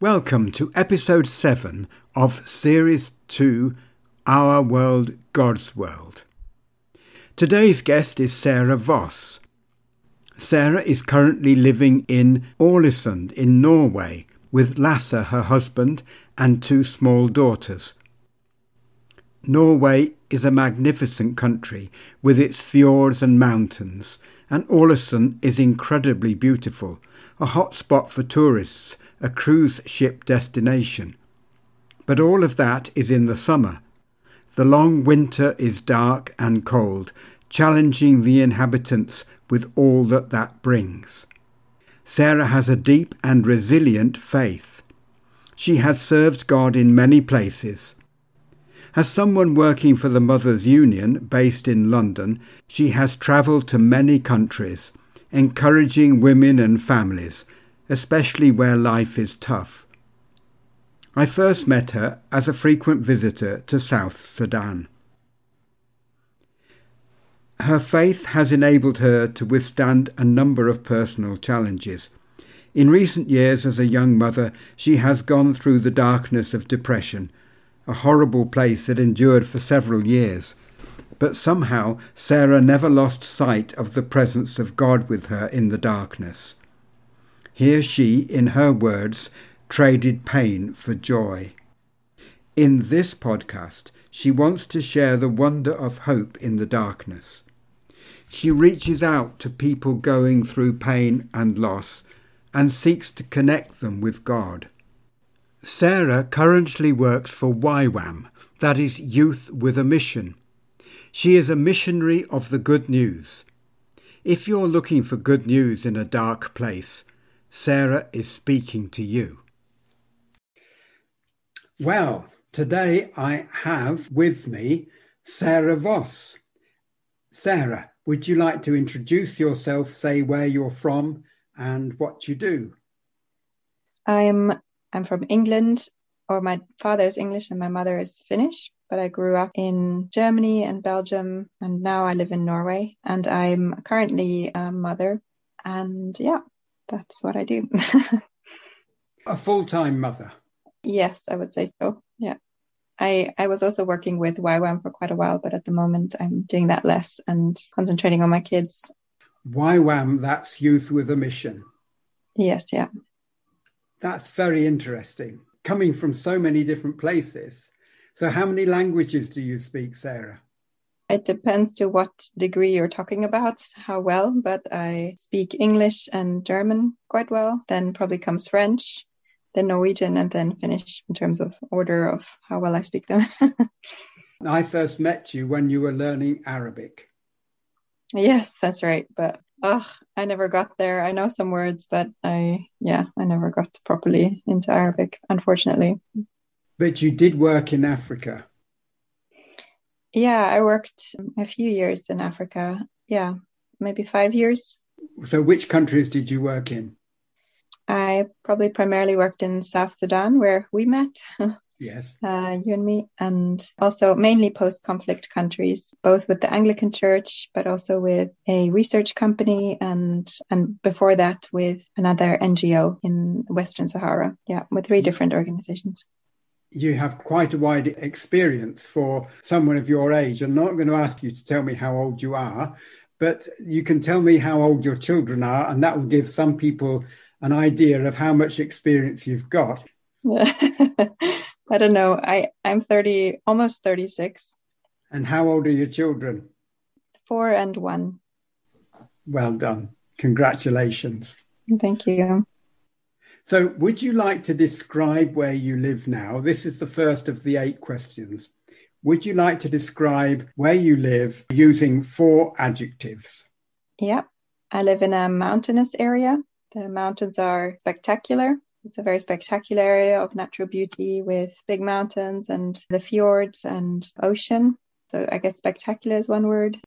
Welcome to episode 7 of series 2 Our World, God's World. Today's guest is Sarah Voss. Sarah is currently living in Ålesund in Norway with Lasse, her husband, and two small daughters. Norway is a magnificent country with its fjords and mountains, and Ålesund is incredibly beautiful, a hot spot for tourists a cruise ship destination. But all of that is in the summer. The long winter is dark and cold, challenging the inhabitants with all that that brings. Sarah has a deep and resilient faith. She has served God in many places. As someone working for the Mothers Union based in London, she has travelled to many countries, encouraging women and families especially where life is tough. I first met her as a frequent visitor to South Sudan. Her faith has enabled her to withstand a number of personal challenges. In recent years, as a young mother, she has gone through the darkness of depression, a horrible place that endured for several years. But somehow, Sarah never lost sight of the presence of God with her in the darkness. Here she, in her words, traded pain for joy. In this podcast, she wants to share the wonder of hope in the darkness. She reaches out to people going through pain and loss and seeks to connect them with God. Sarah currently works for YWAM, that is Youth with a Mission. She is a missionary of the good news. If you're looking for good news in a dark place, Sarah is speaking to you. Well, today I have with me Sarah Voss. Sarah, would you like to introduce yourself, say where you're from and what you do? I'm I'm from England, or my father is English and my mother is Finnish, but I grew up in Germany and Belgium, and now I live in Norway. And I'm currently a mother, and yeah, that's what I do. a full time mother? Yes, I would say so. Yeah. I, I was also working with YWAM for quite a while, but at the moment I'm doing that less and concentrating on my kids. YWAM, that's Youth with a Mission. Yes, yeah. That's very interesting. Coming from so many different places. So, how many languages do you speak, Sarah? It depends to what degree you're talking about, how well, but I speak English and German quite well. Then probably comes French, then Norwegian, and then Finnish in terms of order of how well I speak them. I first met you when you were learning Arabic. Yes, that's right. But oh, I never got there. I know some words, but I, yeah, I never got properly into Arabic, unfortunately. But you did work in Africa. Yeah, I worked a few years in Africa. Yeah, maybe five years. So, which countries did you work in? I probably primarily worked in South Sudan, where we met. Yes. Uh, you and me, and also mainly post conflict countries, both with the Anglican Church, but also with a research company, and and before that with another NGO in Western Sahara. Yeah, with three different organizations you have quite a wide experience for someone of your age. I'm not going to ask you to tell me how old you are, but you can tell me how old your children are, and that will give some people an idea of how much experience you've got. I don't know. I, I'm 30, almost 36. And how old are your children? Four and one. Well done. Congratulations. Thank you. So, would you like to describe where you live now? This is the first of the eight questions. Would you like to describe where you live using four adjectives? Yep. I live in a mountainous area. The mountains are spectacular. It's a very spectacular area of natural beauty with big mountains and the fjords and ocean. So I guess spectacular is one word.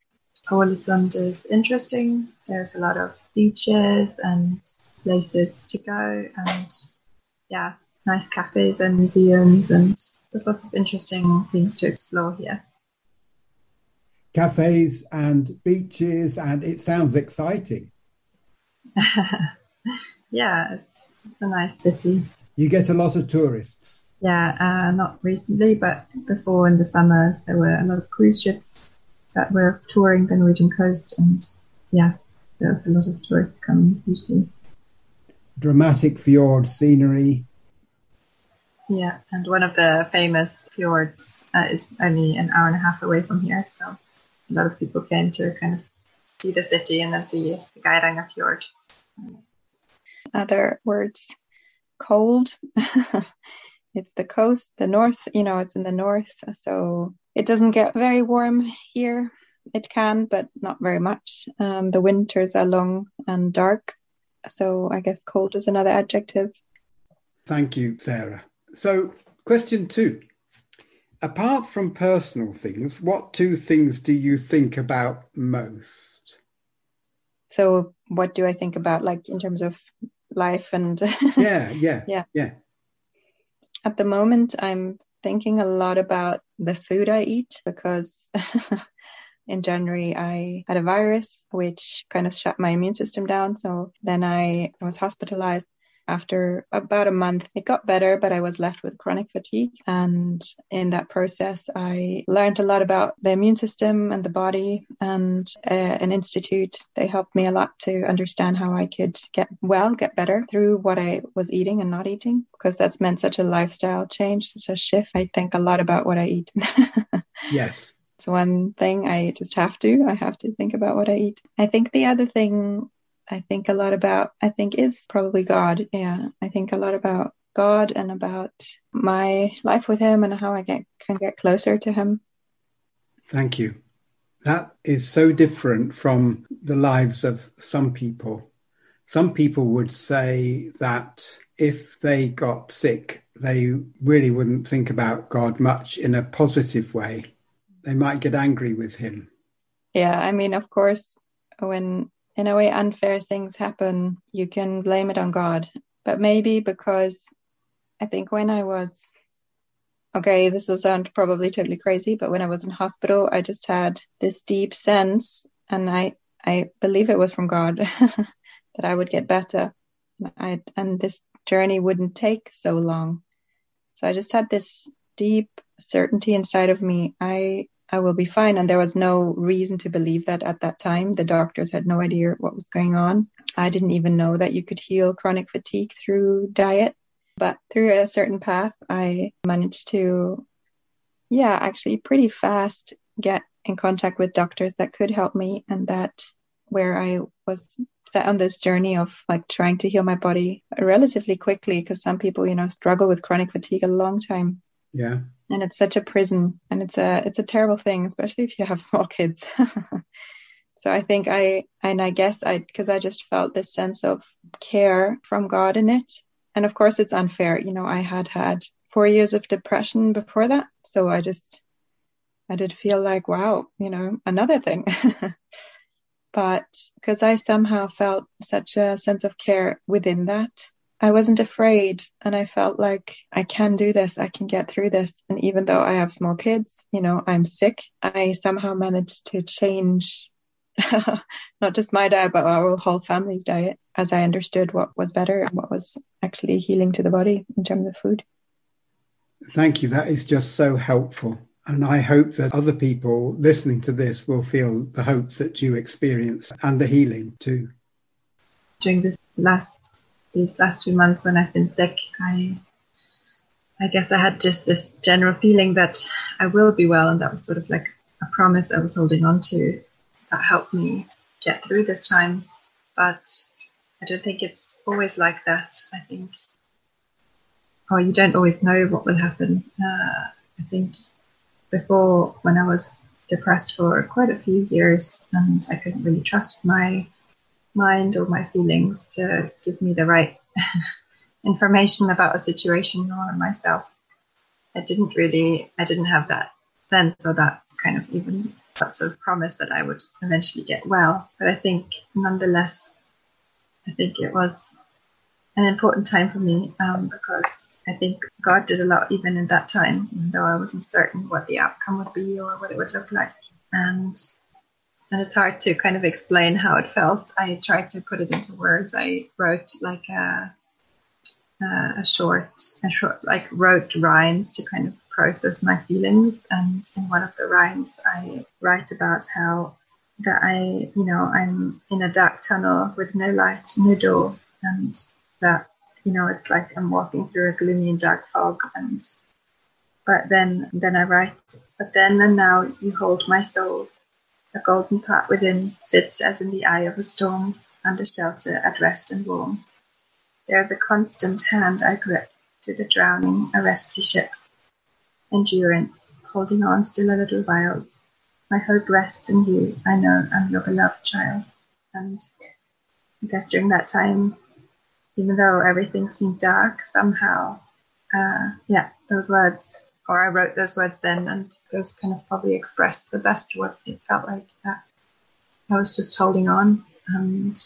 Ålesund is interesting. There's a lot of beaches and places to go and yeah, nice cafes and museums and there's lots of interesting things to explore here. Cafes and beaches and it sounds exciting. yeah, it's a nice city. You get a lot of tourists. Yeah, uh, not recently, but before in the summers, there were a lot of cruise ships that were touring the Norwegian coast, and yeah, there was a lot of tourists coming usually. Dramatic fjord scenery. Yeah, and one of the famous fjords uh, is only an hour and a half away from here, so a lot of people came to kind of see the city and then see the Geiranger fjord. Other words, cold. it's the coast, the north, you know, it's in the north, so it doesn't get very warm here. It can, but not very much. Um, the winters are long and dark, so I guess cold is another adjective. Thank you, Sarah. So, question two. Apart from personal things, what two things do you think about most? So, what do I think about, like in terms of life and? yeah, yeah, yeah, yeah. At the moment, I'm thinking a lot about the food I eat because in January I had a virus which kind of shut my immune system down. So then I was hospitalized after about a month, it got better, but I was left with chronic fatigue. And in that process, I learned a lot about the immune system and the body and uh, an institute. They helped me a lot to understand how I could get well, get better through what I was eating and not eating, because that's meant such a lifestyle change, such a shift. I think a lot about what I eat. yes. It's one thing I just have to. I have to think about what I eat. I think the other thing I think a lot about, I think is probably God. Yeah. I think a lot about God and about my life with Him and how I get, can get closer to Him. Thank you. That is so different from the lives of some people. Some people would say that if they got sick, they really wouldn't think about God much in a positive way. They might get angry with Him. Yeah, I mean, of course, when in a way unfair things happen, you can blame it on God. But maybe because I think when I was okay, this will sound probably totally crazy, but when I was in hospital, I just had this deep sense, and I I believe it was from God that I would get better, I, and this journey wouldn't take so long. So I just had this deep certainty inside of me. I I will be fine. And there was no reason to believe that at that time. The doctors had no idea what was going on. I didn't even know that you could heal chronic fatigue through diet. But through a certain path, I managed to, yeah, actually pretty fast get in contact with doctors that could help me and that where I was set on this journey of like trying to heal my body relatively quickly because some people, you know, struggle with chronic fatigue a long time. Yeah. And it's such a prison and it's a it's a terrible thing, especially if you have small kids. so I think I and I guess I because I just felt this sense of care from God in it. And of course it's unfair. You know, I had had 4 years of depression before that, so I just I did feel like wow, you know, another thing. but because I somehow felt such a sense of care within that I wasn't afraid and I felt like I can do this, I can get through this. And even though I have small kids, you know, I'm sick, I somehow managed to change not just my diet, but our whole family's diet as I understood what was better and what was actually healing to the body in terms of food. Thank you. That is just so helpful. And I hope that other people listening to this will feel the hope that you experience and the healing too. During this last these last few months when I've been sick, I I guess I had just this general feeling that I will be well, and that was sort of like a promise I was holding on to that helped me get through this time. But I don't think it's always like that. I think, oh, you don't always know what will happen. Uh, I think before, when I was depressed for quite a few years, and I couldn't really trust my mind or my feelings to give me the right information about a situation or myself. I didn't really, I didn't have that sense or that kind of even that sort of promise that I would eventually get well. But I think nonetheless, I think it was an important time for me um, because I think God did a lot even in that time, even though I wasn't certain what the outcome would be or what it would look like. And and it's hard to kind of explain how it felt. I tried to put it into words. I wrote like a, a short, a short, like wrote rhymes to kind of process my feelings. And in one of the rhymes, I write about how that I, you know, I'm in a dark tunnel with no light, no door, and that, you know, it's like I'm walking through a gloomy and dark fog. And but then, then I write, but then and now you hold my soul. A golden part within sits as in the eye of a storm, under shelter at rest and warm. There is a constant hand I grip to the drowning, a rescue ship. Endurance, holding on still a little while, my hope rests in you. I know I'm your beloved child. And I guess during that time, even though everything seemed dark, somehow, uh, yeah, those words, or I wrote those words then, and those kind of probably expressed the best what it felt like that I was just holding on, and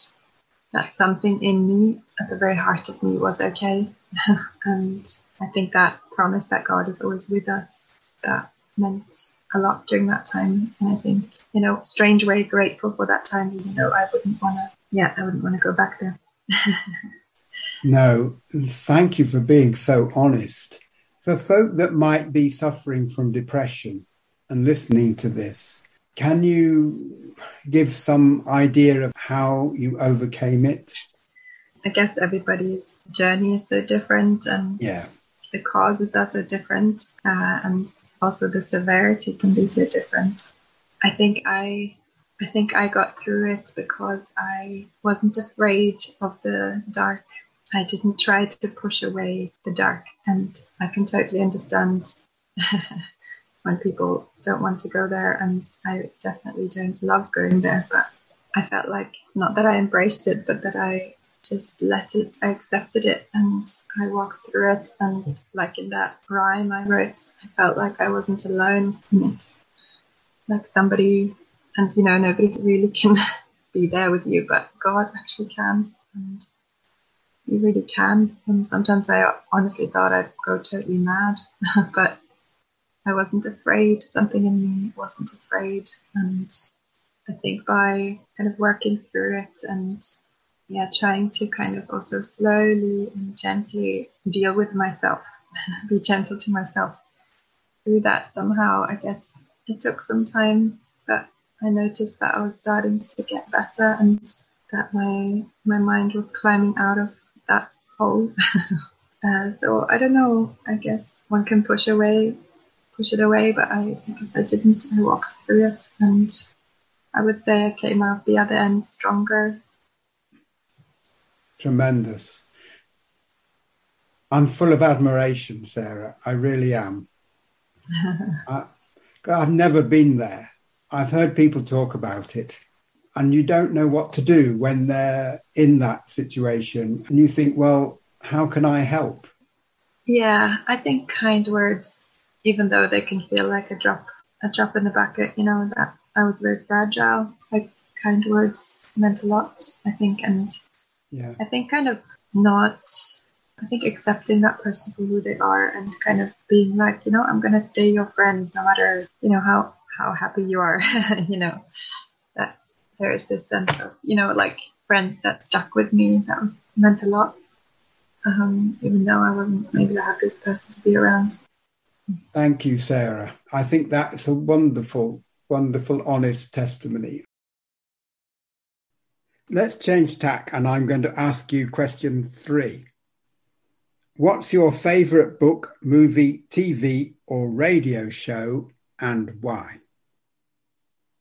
that something in me, at the very heart of me, was okay. and I think that promise that God is always with us, that meant a lot during that time. And I think, you know, strange way grateful for that time, even though I wouldn't want to, yeah, I wouldn't want to go back there. no, thank you for being so honest. For folk that might be suffering from depression and listening to this, can you give some idea of how you overcame it? I guess everybody's journey is so different and yeah. the causes are so different. Uh, and also the severity can be so different. I think I I think I got through it because I wasn't afraid of the dark. I didn't try to push away the dark and I can totally understand when people don't want to go there and I definitely don't love going there but I felt like not that I embraced it but that I just let it, I accepted it and I walked through it. And like in that rhyme I wrote, I felt like I wasn't alone in it. Like somebody, and you know, nobody really can be there with you, but God actually can. And you really can. And sometimes I honestly thought I'd go totally mad, but I wasn't afraid. Something in me wasn't afraid. And I think by kind of working through it and yeah, trying to kind of also slowly and gently deal with myself, be gentle to myself through that somehow. I guess it took some time, but I noticed that I was starting to get better and that my my mind was climbing out of hole. uh, so I don't know. I guess one can push away, push it away, but I, I guess I didn't. I walked through it, and I would say I came out the other end stronger Tremendous. I'm full of admiration, Sarah. I really am. I, I've never been there. I've heard people talk about it, and you don't know what to do when they're in that situation. And you think, well, how can I help? Yeah, I think kind words, even though they can feel like a drop, a drop in the bucket, you know, that I was very fragile. Like kind words meant a lot, I think, and yeah. I think kind of not I think accepting that person for who they are and kind of being like, you know, I'm gonna stay your friend no matter, you know, how how happy you are, you know. There is this sense of, you know, like friends that stuck with me that was meant a lot. Um, even though I wasn't maybe the happiest person to be around. Thank you, Sarah. I think that's a wonderful, wonderful, honest testimony Let's change tack, and I'm going to ask you question three. What's your favourite book, movie, TV, or radio show, and why?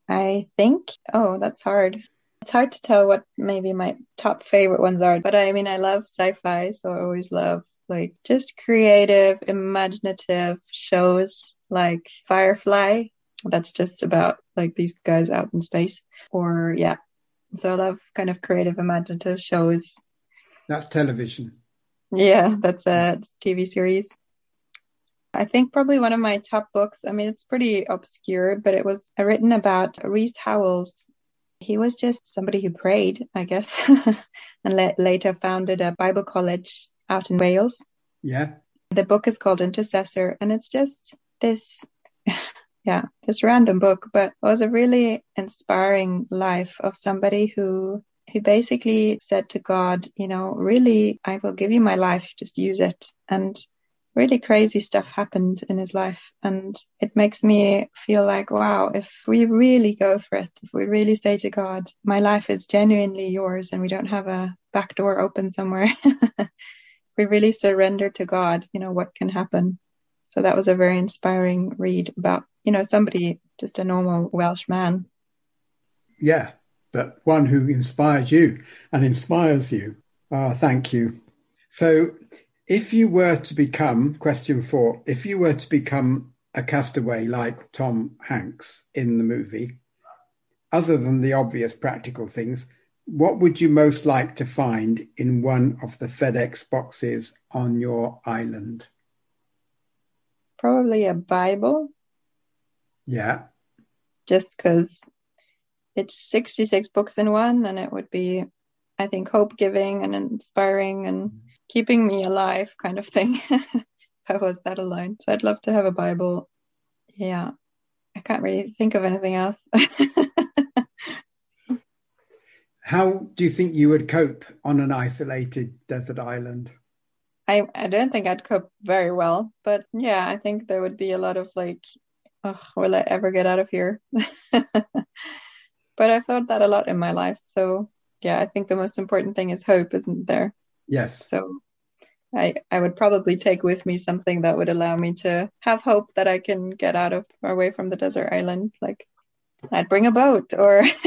I think, oh, that's hard. It's hard to tell what maybe my top favorite ones are, but I mean, I love sci fi, so I always love like just creative, imaginative shows like Firefly. That's just about like these guys out in space. Or, yeah, so I love kind of creative, imaginative shows. That's television. Yeah, that's a TV series. I think probably one of my top books. I mean, it's pretty obscure, but it was written about Rees Howells. He was just somebody who prayed, I guess, and la- later founded a Bible college out in Wales. Yeah. The book is called Intercessor, and it's just this yeah, this random book, but it was a really inspiring life of somebody who he basically said to God, you know, really, I will give you my life, just use it. And really crazy stuff happened in his life. And it makes me feel like, wow, if we really go for it, if we really say to God, my life is genuinely yours and we don't have a back door open somewhere, we really surrender to God, you know, what can happen. So that was a very inspiring read about, you know, somebody, just a normal Welsh man. Yeah, but one who inspires you and inspires you. Ah, thank you. So if you were to become, question four, if you were to become a castaway like Tom Hanks in the movie, other than the obvious practical things, what would you most like to find in one of the FedEx boxes on your island? Probably a Bible. Yeah. Just because it's 66 books in one, and it would be, I think, hope giving and inspiring and mm-hmm. Keeping me alive kind of thing. I was that alone. So I'd love to have a Bible. Yeah. I can't really think of anything else. How do you think you would cope on an isolated desert island? I, I don't think I'd cope very well, but yeah, I think there would be a lot of like, oh, will I ever get out of here? but I've thought that a lot in my life. So yeah, I think the most important thing is hope, isn't there? Yes. So I, I would probably take with me something that would allow me to have hope that I can get out of away from the desert island. Like I'd bring a boat or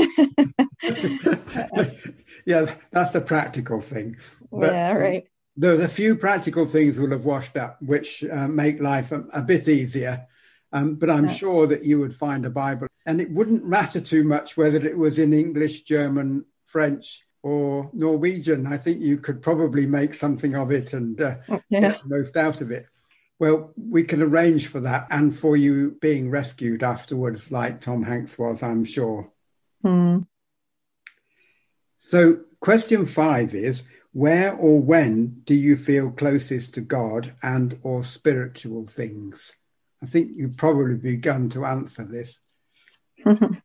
yeah, that's the practical thing. But yeah, right. There's a few practical things will have washed up, which uh, make life a, a, bit easier. Um, but I'm yeah. sure that you would find a Bible, and it wouldn't matter too much whether it was in English, German, French, or Norwegian. I think you could probably make something of it and uh, yeah. get the most out of it. Well, we can arrange for that and for you being rescued afterwards, like Tom Hanks was, I'm sure. Mm. So, question five is where or when do you feel closest to God and or spiritual things? I think you've probably begun to answer this.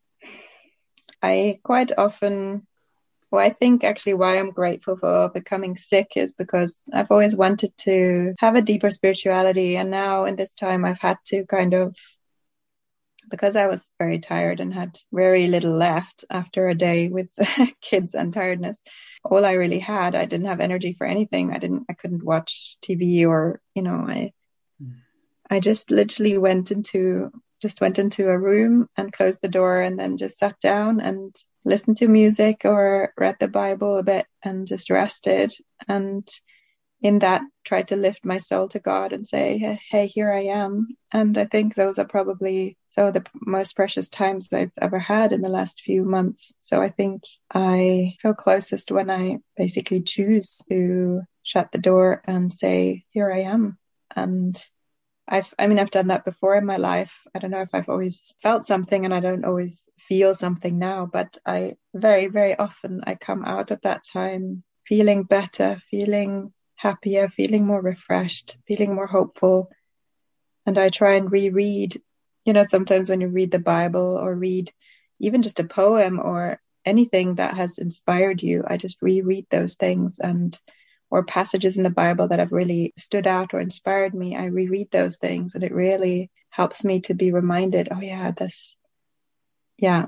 I quite often well, I think actually why I'm grateful for becoming sick is because I've always wanted to have a deeper spirituality. And now in this time, I've had to kind of, because I was very tired and had very little left after a day with kids and tiredness. All I really had, I didn't have energy for anything. I didn't, I couldn't watch TV or, you know, I. I just literally went into, just went into a room and closed the door and then just sat down and listened to music or read the Bible a bit and just rested. And in that, tried to lift my soul to God and say, Hey, here I am. And I think those are probably some of the most precious times I've ever had in the last few months. So I think I feel closest when I basically choose to shut the door and say, Here I am. And I've, I mean, I've done that before in my life. I don't know if I've always felt something and I don't always feel something now, but I very, very often I come out of that time feeling better, feeling happier, feeling more refreshed, feeling more hopeful. And I try and reread, you know, sometimes when you read the Bible or read even just a poem or anything that has inspired you, I just reread those things and or passages in the Bible that have really stood out or inspired me, I reread those things and it really helps me to be reminded, oh yeah, this, yeah,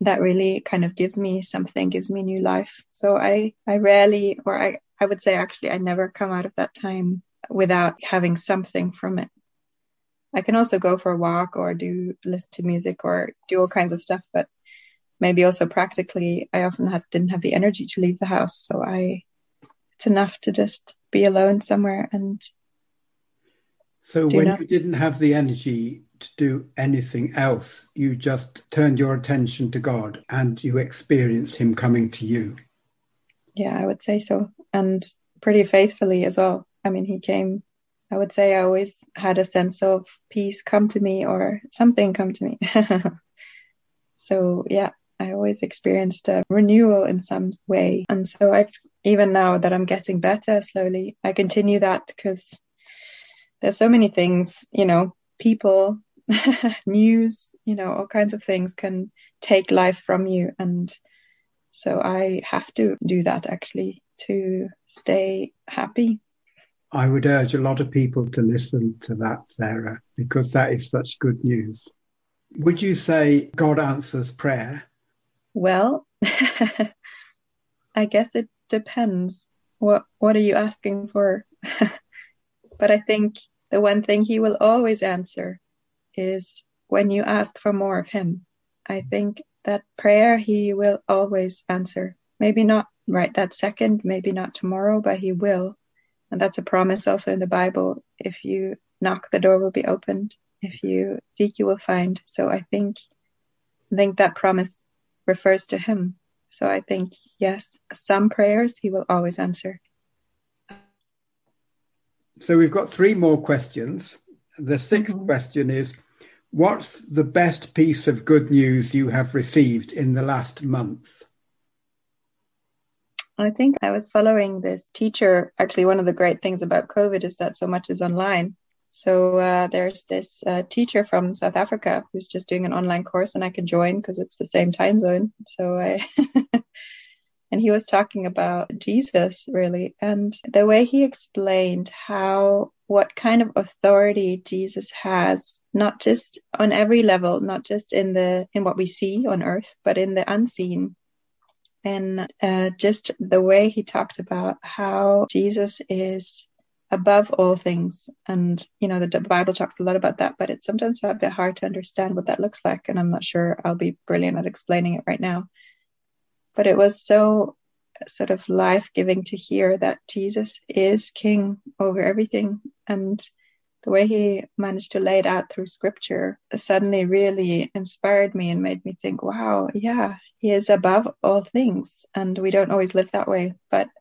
that really kind of gives me something, gives me new life. So I, I rarely, or I, I would say actually, I never come out of that time without having something from it. I can also go for a walk or do listen to music or do all kinds of stuff, but maybe also practically, I often had, didn't have the energy to leave the house. So I, it's enough to just be alone somewhere and so when you didn't have the energy to do anything else you just turned your attention to god and you experienced him coming to you. Yeah i would say so. And pretty faithfully as well. I mean he came. I would say i always had a sense of peace come to me or something come to me. So yeah I always experienced a renewal in some way. And so I've even now that I'm getting better slowly, I continue that because there's so many things, you know, people, news, you know, all kinds of things can take life from you. And So I have to do that actually to stay happy. I would urge a lot of people to listen to that, Sarah, because that is such good news. Would you say God answers prayer? Well, I guess it depends. What what are you asking for? but I think the one thing he will always answer is when you ask for more of him. I think that prayer he will always answer. Maybe not right that second, maybe not tomorrow, but he will. And that's a promise also in the Bible. If you knock, the door will be opened. If you seek, you will find. So I think, I think that promise refers to him. So I think, yes, some prayers he will always answer. So we've got three more questions. The 6th mm-hmm. question is What's the best piece of good news you have received in the last month? I think I was following this teacher. Actually, one of the great things about COVID is that so much is online. So uh, there's this uh, teacher from South Africa who's just doing an online course, and I can join because it's the same time zone. So I, and he was talking about Jesus really, and the way he explained how what kind of authority Jesus has, not just on every level, not just in the in what we see on earth, but in the unseen. And uh, just the way he talked about how Jesus is above all things. And, you know, the Bible talks a lot about that, but it's sometimes a bit hard to understand what that looks like. And I'm not sure I'll be brilliant at explaining it right now. But it was so sort of life giving to hear that Jesus is king over everything. And the way he managed to lay it out through scripture suddenly really inspired me and made me think, wow, yeah, he is above all things. And we don't always live that way, but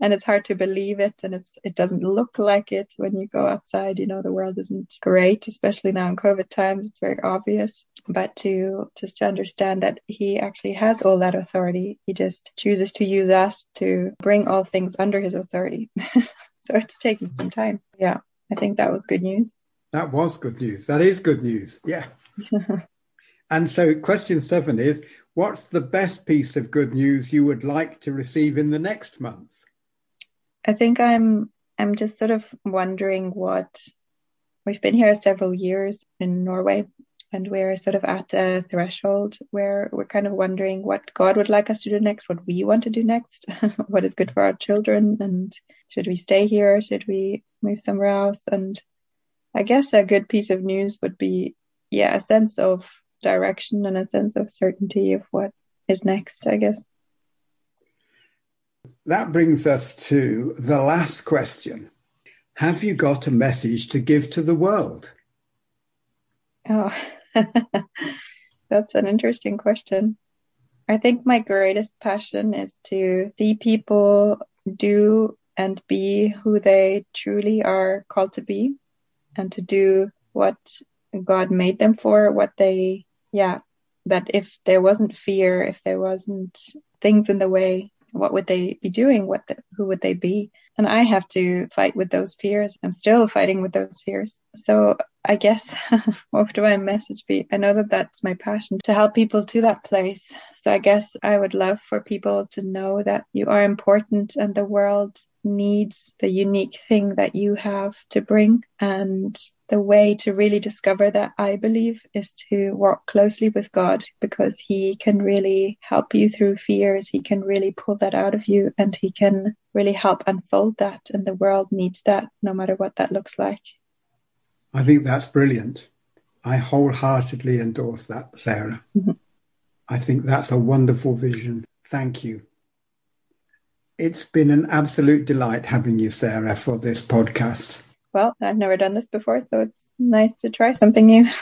and it's hard to believe it and it's it doesn't look like it when you go outside you know the world isn't great especially now in covid times it's very obvious. But to just to understand that he actually has all that authority he just chooses to use us to bring all things under his authority. So it's taken some time. Yeah i think that was good news. That was good news. That is good news. Yeah. And so question seven is what's the best piece of good news you would like to receive in the next month I think I'm I'm just sort of wondering what we've been here several years in Norway and we're sort of at a threshold where we're kind of wondering what God would like us to do next, what we want to do next, what is good for our children, and should we stay here? Should we move somewhere else? And I guess a good piece of news would be, yeah, a sense of direction and a sense of certainty of what is next, I guess. That brings us to the last question. Have you got a message to give to the world? Oh, that's an interesting question. I think my greatest passion is to see people do and be who they truly are called to be and to do what God made them for, what they, yeah, that if there wasn't fear, if there wasn't things in the way, what would they be doing? What the, who would they be? And I have to fight with those fears. I'm still fighting with those fears. So I guess what would my message be? I know that that's my passion to help people to that place. So I guess I would love for people to know that you are important and the world needs the unique thing that you have to bring and the way to really discover that, I believe, is to work closely with God because He can really help you through fears. He can really pull that out of you and He can really help unfold that. And the world needs that no matter what that looks like. I think that's brilliant. I wholeheartedly endorse that, Sarah. Mm-hmm. I think that's a wonderful vision. Thank you. It's been an absolute delight having you, Sarah, for this podcast well, I've never done this before, so it's nice to try something new.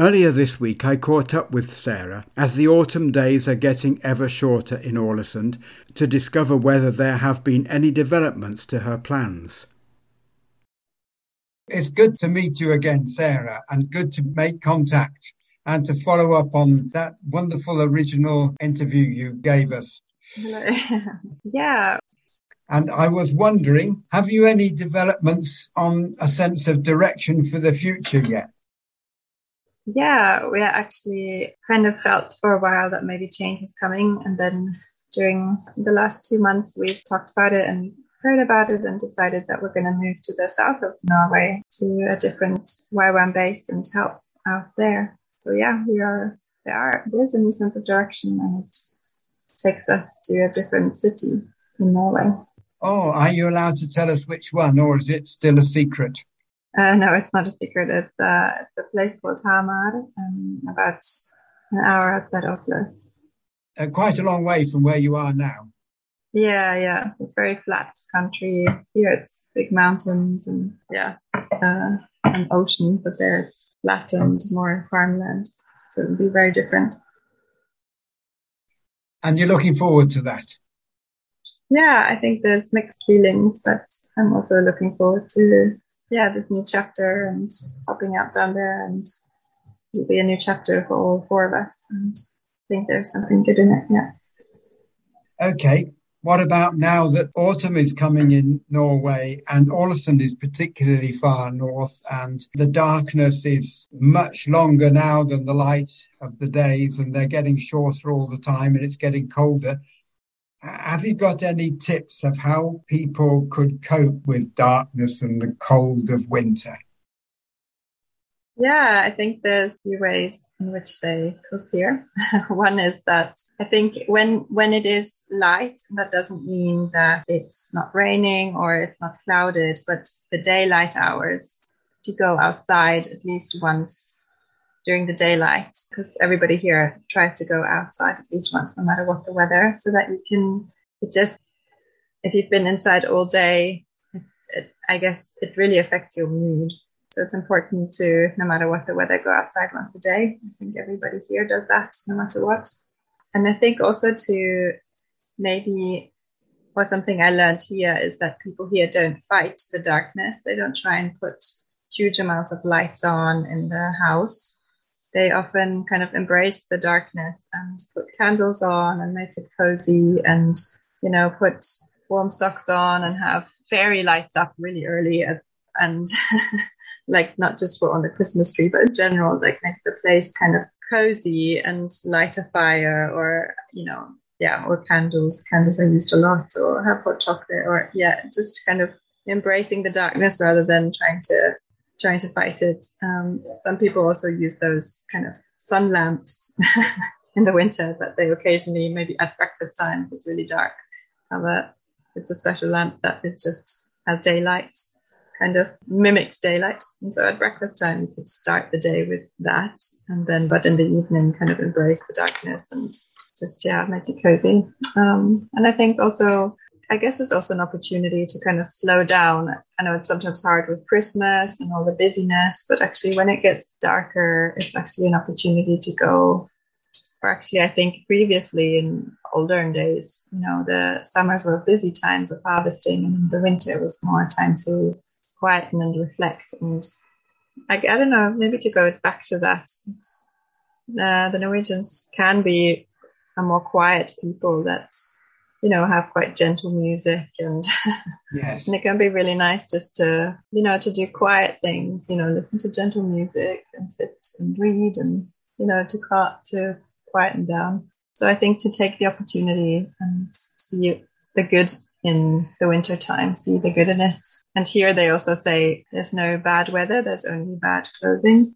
Earlier this week, I caught up with Sarah as the autumn days are getting ever shorter in Ålesund to discover whether there have been any developments to her plans. It's good to meet you again, Sarah, and good to make contact and to follow up on that wonderful original interview you gave us. yeah, and I was wondering, have you any developments on a sense of direction for the future yet? Yeah, we actually kind of felt for a while that maybe change was coming. And then during the last two months, we've talked about it and heard about it and decided that we're going to move to the south of Norway to a different YWAM base and help out there. So yeah, we are there are there's a new sense of direction and it takes us to a different city in Norway. Oh, are you allowed to tell us which one or is it still a secret? Uh, no, it's not a secret. It's, uh, it's a place called Hamar, um, about an hour outside Oslo. Uh, quite a long way from where you are now. Yeah, yeah. It's very flat country. Here it's big mountains and yeah, uh, an ocean, but there it's flat and more farmland. So it'll be very different. And you're looking forward to that? Yeah, I think there's mixed feelings, but I'm also looking forward to yeah this new chapter and helping out down there, and it'll be a new chapter for all four of us. And I think there's something good in it. Yeah. Okay. What about now that autumn is coming in Norway and Ålesund is particularly far north and the darkness is much longer now than the light of the days and they're getting shorter all the time and it's getting colder? Have you got any tips of how people could cope with darkness and the cold of winter? Yeah, I think there's a few ways in which they cope here. One is that I think when when it is light, that doesn't mean that it's not raining or it's not clouded, but the daylight hours to go outside at least once during the daylight because everybody here tries to go outside at least once no matter what the weather so that you can it just if you've been inside all day it, it, i guess it really affects your mood. So it's important to no matter what the weather go outside once a day. I think everybody here does that no matter what. And i think also to maybe or something i learned here is that people here don't fight the darkness. They don't try and put huge amounts of lights on in the house they often kind of embrace the darkness and put candles on and make it cozy and, you know, put warm socks on and have fairy lights up really early at, and like not just for on the Christmas tree, but in general, like make the place kind of cozy and light a fire or, you know, yeah, or candles. Candles are used a lot or have hot chocolate or yeah, just kind of embracing the darkness rather than trying to trying to fight it. Um, some people also use those kind of sun lamps in the winter that they occasionally, maybe at breakfast time, it's really dark, have a it's a special lamp that is just has daylight, kind of mimics daylight. And so at breakfast time, you could start the day with that, and then, but in the evening, kind of embrace the darkness and just yeah, make it cozy. Um, and I think also I guess it's also an opportunity to kind of slow down. I know it's sometimes hard with Christmas and all the busyness, but actually, when it gets darker, it's actually an opportunity to go. Or actually, I think previously in older days, you know, the summers were busy times of harvesting, and the winter was more time to quieten and reflect. And I, I don't know, maybe to go back to that. Uh, the Norwegians can be a more quiet people that you know, have quite gentle music and yes. and it can be really nice just to, you know, to do quiet things, you know, listen to gentle music and sit and read and, you know, to cut to quieten down. So I think to take the opportunity and see the good in the winter time, see the good in it. And here they also say there's no bad weather, there's only bad clothing.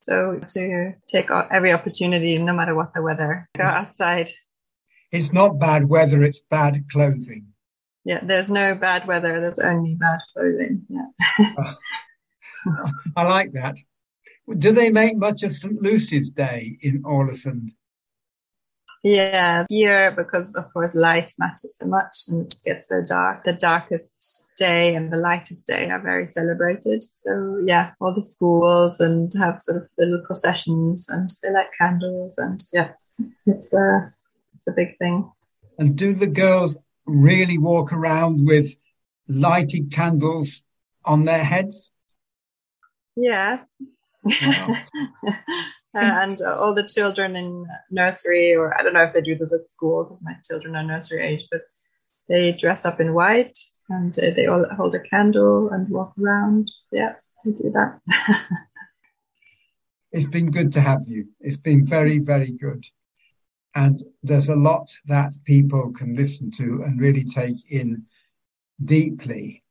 So to take every opportunity, no matter what the weather, go mm-hmm. outside, it's not bad weather, it's bad clothing. Yeah, there's no bad weather, there's only bad clothing. Yeah. I like that. Do they make much of St. Lucy's Day in Ålesund? Yeah, here, because of course light matters so much and it gets so dark, the darkest day and the lightest day are very celebrated. So yeah, all the schools and have sort of little processions and they light candles and yeah, it's uh, it's a big thing. And do the girls really walk around with lighted candles on their heads? Yeah. Wow. and uh, all the children in nursery, or I don't know if they do this at school because my children are nursery age, but they dress up in white and uh, they all hold a candle and walk around. Yeah, they do that. it's been good to have you. It's been very, very good. And there's a lot that people can listen to and really take in deeply.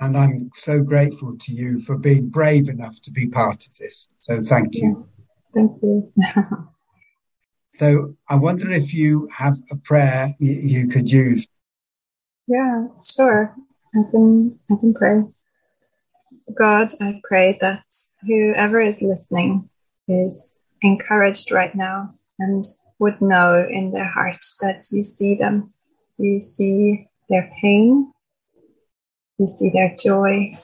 And I'm so grateful to you for being brave enough to be part of this. So thank you. Thank you. so I wonder if you have a prayer you, could use. Yeah, sure. I can I can pray. God, I pray that whoever is listening is encouraged right now and would know in their hearts that you see them. You see their pain. You see their joy.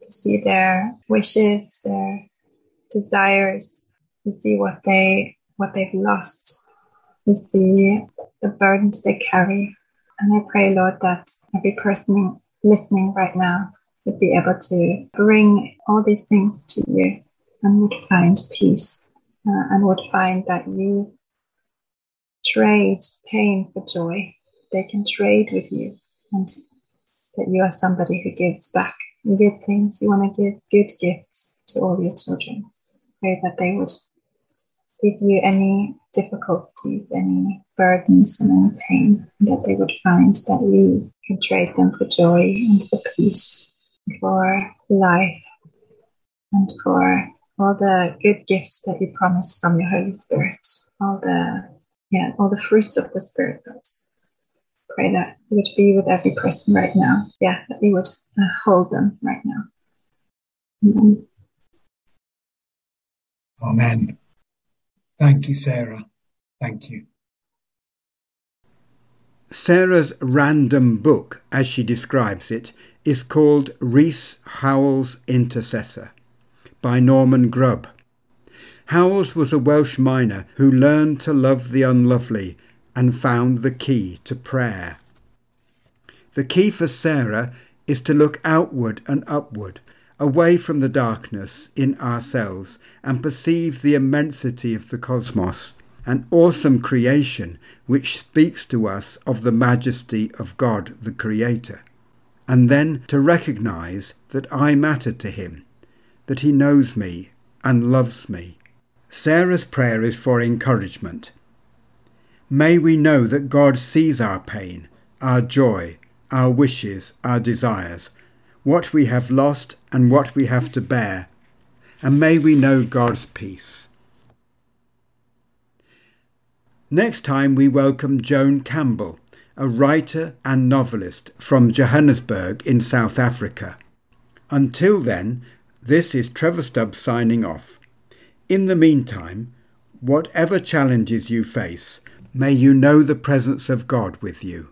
You see their wishes, their desires. You see what they what they've lost. You see the burdens they carry. And I pray, Lord, that every person listening right now would be able to bring all these things to you and would find peace uh, and would find that you trade pain for joy. They can trade with you and that you are somebody who gives back good things. You want to give good gifts to all your children. Pray that they would give you any difficulties, any burdens, and any pain, and that they would find that you can trade them for joy and for peace, for life, and for all the good gifts that you promise from your Holy Spirit, all the yeah, all the fruits of the Spirit. God. Pray that you would be with every person right now. Yeah, that you would uh, hold them right now. Amen. Amen. Thank you, Sarah. Thank you. Sarah's random book, as she describes it, is called Rees Howells Intercessor by Norman Grubb. Howells was a Welsh miner who learned to love the unlovely and found the key to prayer. The key for Sarah is to look outward and upward, away from the darkness in ourselves, and perceive the immensity of the cosmos, an awesome creation which speaks to us of the majesty of God the Creator, and then to recognize that I matter to Him, that He knows me and loves me. Sarah's prayer is for encouragement. May we know that God sees our pain, our joy, our wishes, our desires, what we have lost and what we have to bear, and may we know God's peace. Next time we welcome Joan Campbell, a writer and novelist from Johannesburg in South Africa. Until then, this is Trevor Stubbs signing off. In the meantime, whatever challenges you face, may you know the presence of God with you.